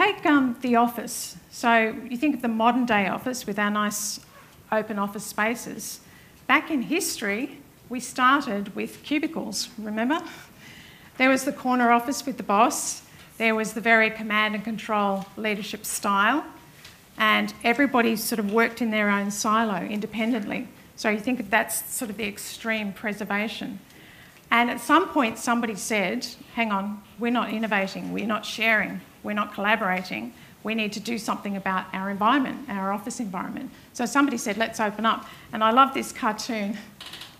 take um, the office. So you think of the modern day office with our nice open office spaces. Back in history, we started with cubicles, remember? There was the corner office with the boss, there was the very command and control leadership style, and everybody sort of worked in their own silo independently. So you think of that's sort of the extreme preservation. And at some point, somebody said, hang on, we're not innovating, we're not sharing, we're not collaborating. We need to do something about our environment, our office environment. So somebody said, let's open up. And I love this cartoon,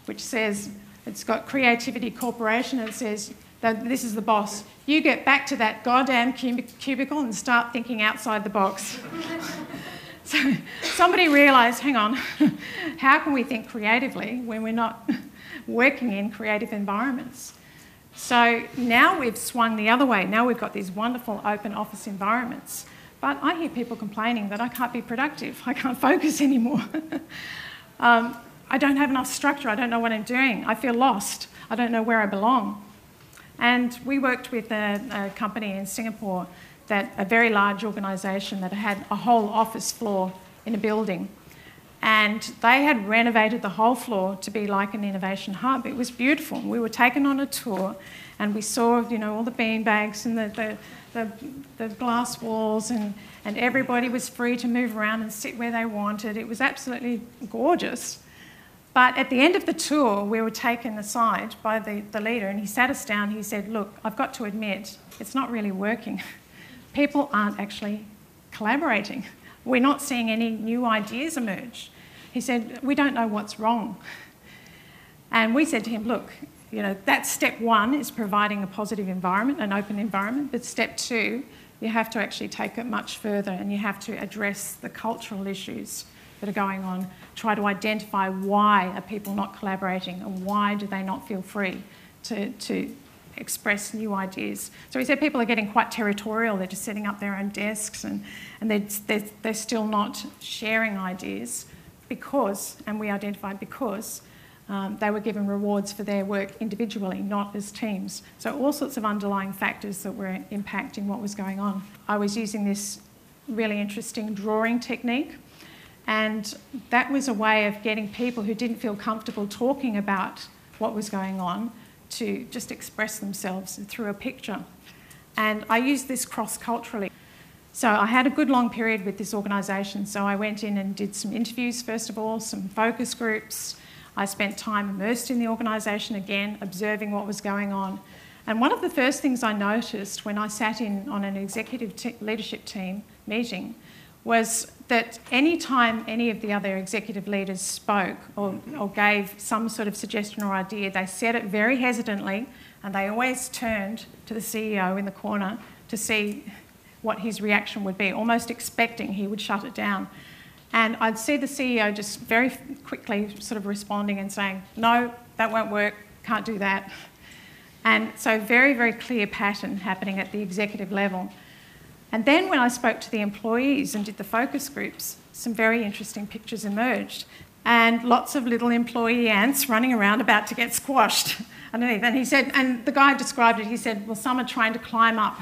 which says, it's got Creativity Corporation, and it says, this is the boss. You get back to that goddamn cubicle and start thinking outside the box. so somebody realised, hang on, how can we think creatively when we're not working in creative environments? So now we've swung the other way. Now we've got these wonderful open office environments. But I hear people complaining that I can't be productive, I can't focus anymore. um, I don't have enough structure, I don't know what I'm doing, I feel lost, I don't know where I belong. And we worked with a, a company in Singapore that a very large organisation that had a whole office floor in a building. And they had renovated the whole floor to be like an innovation hub. It was beautiful. We were taken on a tour and we saw, you know, all the bean bags and the, the, the, the glass walls and, and everybody was free to move around and sit where they wanted. It was absolutely gorgeous. But at the end of the tour, we were taken aside by the, the leader and he sat us down. He said, Look, I've got to admit, it's not really working. People aren't actually collaborating. We're not seeing any new ideas emerge. He said, We don't know what's wrong. And we said to him, Look, you know, that's step one is providing a positive environment, an open environment. But step two, you have to actually take it much further and you have to address the cultural issues that are going on, try to identify why are people not collaborating and why do they not feel free to, to express new ideas. So he said people are getting quite territorial, they're just setting up their own desks and, and they're, they're, they're still not sharing ideas because, and we identified because, um, they were given rewards for their work individually, not as teams. So, all sorts of underlying factors that were impacting what was going on. I was using this really interesting drawing technique and that was a way of getting people who didn't feel comfortable talking about what was going on to just express themselves through a picture. And I used this cross culturally. So I had a good long period with this organisation. So I went in and did some interviews, first of all, some focus groups. I spent time immersed in the organisation again, observing what was going on. And one of the first things I noticed when I sat in on an executive leadership team meeting was that any time any of the other executive leaders spoke or, or gave some sort of suggestion or idea, they said it very hesitantly and they always turned to the CEO in the corner to see what his reaction would be, almost expecting he would shut it down. And I'd see the CEO just very quickly sort of responding and saying, No, that won't work, can't do that. And so, very, very clear pattern happening at the executive level. And then when I spoke to the employees and did the focus groups, some very interesting pictures emerged. And lots of little employee ants running around about to get squashed underneath. And he said, and the guy described it, he said, well, some are trying to climb up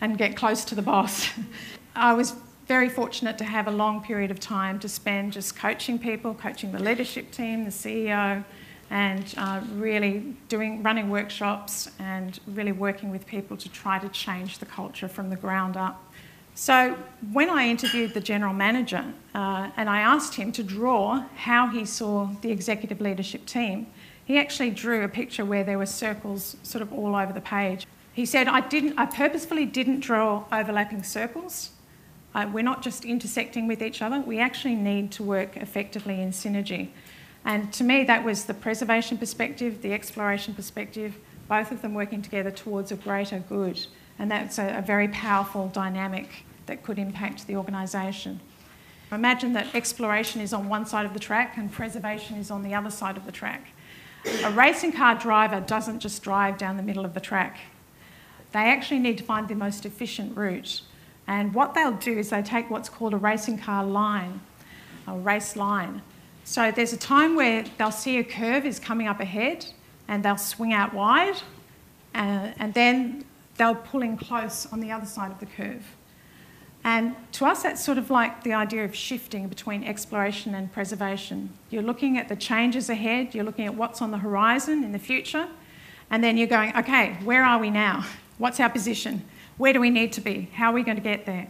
and get close to the boss. I was very fortunate to have a long period of time to spend just coaching people, coaching the leadership team, the CEO, and uh, really doing running workshops and really working with people to try to change the culture from the ground up. So when I interviewed the general manager uh, and I asked him to draw how he saw the executive leadership team, he actually drew a picture where there were circles sort of all over the page. He said, I, didn't, I purposefully didn't draw overlapping circles. Uh, we're not just intersecting with each other, we actually need to work effectively in synergy. And to me, that was the preservation perspective, the exploration perspective, both of them working together towards a greater good. And that's a, a very powerful dynamic that could impact the organisation. Imagine that exploration is on one side of the track and preservation is on the other side of the track. A racing car driver doesn't just drive down the middle of the track. They actually need to find the most efficient route. And what they'll do is they take what's called a racing car line, a race line, so there's a time where they'll see a curve is coming up ahead and they'll swing out wide uh, and then they'll pull in close on the other side of the curve. And to us, that's sort of like the idea of shifting between exploration and preservation. You're looking at the changes ahead, you're looking at what's on the horizon in the future, and then you're going, okay, where are we now? What's our position? Where do we need to be? How are we going to get there?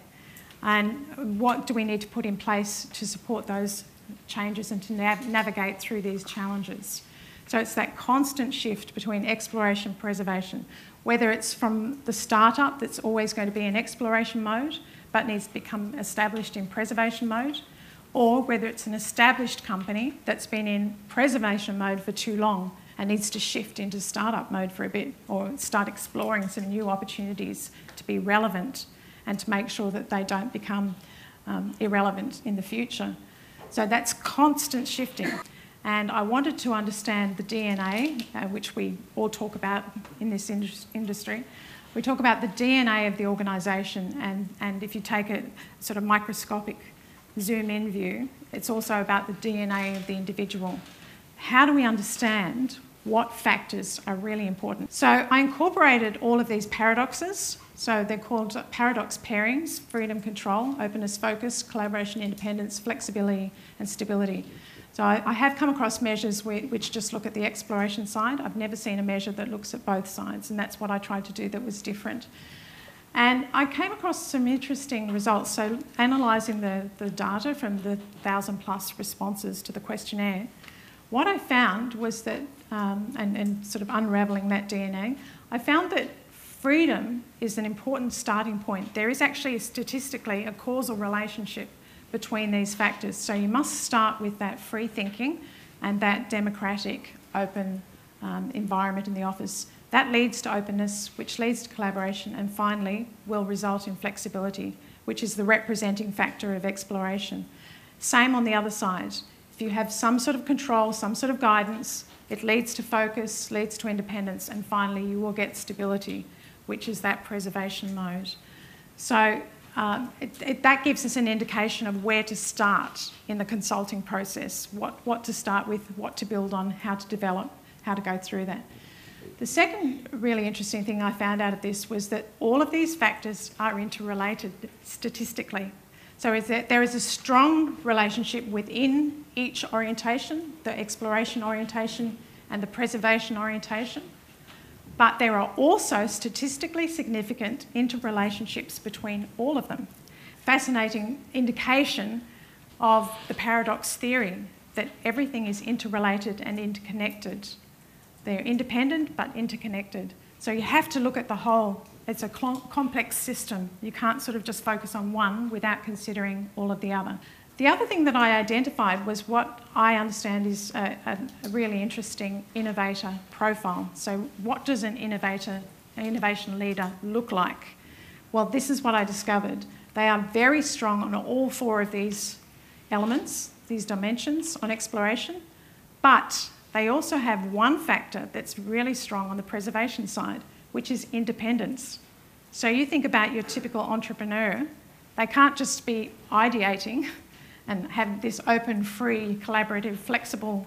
And what do we need to put in place to support those changes and to nav- navigate through these challenges? So it's that constant shift between exploration and preservation, whether it's from the startup that's always going to be in exploration mode but needs to become established in preservation mode, or whether it's an established company that's been in preservation mode for too long and needs to shift into startup mode for a bit or start exploring some new opportunities to be relevant and to make sure that they don't become um, irrelevant in the future. So that's constant shifting. And I wanted to understand the DNA, uh, which we all talk about in this industry. We talk about the DNA of the organisation, and, and if you take a sort of microscopic zoom in view, it's also about the DNA of the individual. How do we understand what factors are really important? So I incorporated all of these paradoxes so they're called paradox pairings freedom, control, openness, focus, collaboration, independence, flexibility, and stability. So I, I have come across measures which just look at the exploration side. I've never seen a measure that looks at both sides, and that's what I tried to do that was different. And I came across some interesting results. So, analysing the, the data from the thousand plus responses to the questionnaire, what I found was that, um, and, and sort of unravelling that DNA, I found that freedom is an important starting point. There is actually statistically a causal relationship between these factors. So you must start with that free thinking and that democratic, open um, environment in the office. That leads to openness, which leads to collaboration, and finally will result in flexibility, which is the representing factor of exploration. Same on the other side. If you have some sort of control, some sort of guidance, it leads to focus, leads to independence, and finally you will get stability which is that preservation mode. So um, it, it, that gives us an indication of where to start in the consulting process, what, what to start with, what to build on, how to develop, how to go through that. The second really interesting thing I found out of this was that all of these factors are interrelated statistically. So is there is a strong relationship within each orientation, the exploration orientation and the preservation orientation but there are also statistically significant interrelationships between all of them. Fascinating indication of the paradox theory that everything is interrelated and interconnected. They're independent but interconnected. So you have to look at the whole. It's a complex system. You can't sort of just focus on one without considering all of the other. The other thing that I identified was what I understand is a, a, really interesting innovator profile. So, what does an innovator, an innovation leader look like? Well, this is what I discovered. They are very strong on all four of these elements, these dimensions on exploration, but they also have one factor that's really strong on the preservation side, which is independence. So, you think about your typical entrepreneur, they can't just be ideating and have this open, free, collaborative, flexible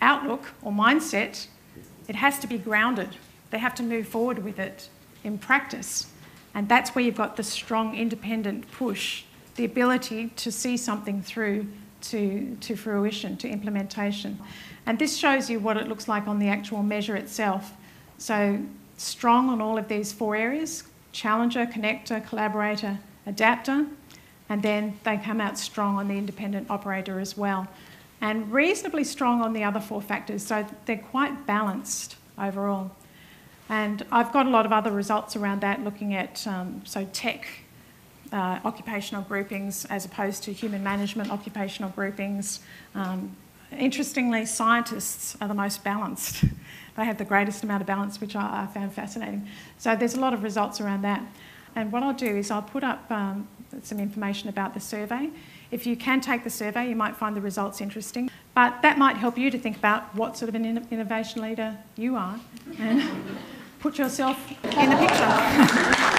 outlook or mindset, it has to be grounded. They have to move forward with it in practice. And that's where you've got the strong independent push, the ability to see something through to, to fruition, to implementation. And this shows you what it looks like on the actual measure itself. So, strong on all of these four areas challenger, connector, collaborator, adapter, and then they come out strong on the independent operator as well, and reasonably strong on the other four factors. So they're quite balanced overall. And I've got a lot of other results around that, looking at um, so tech uh, occupational groupings as opposed to human management occupational groupings. Um, interestingly, scientists are the most balanced. they have the greatest amount of balance, which I, I, found fascinating. So there's a lot of results around that. And what I'll do is I'll put up um, some information about the survey. If you can take the survey, you might find the results interesting. But that might help you to think about what sort of an innovation leader you are and put yourself in the picture.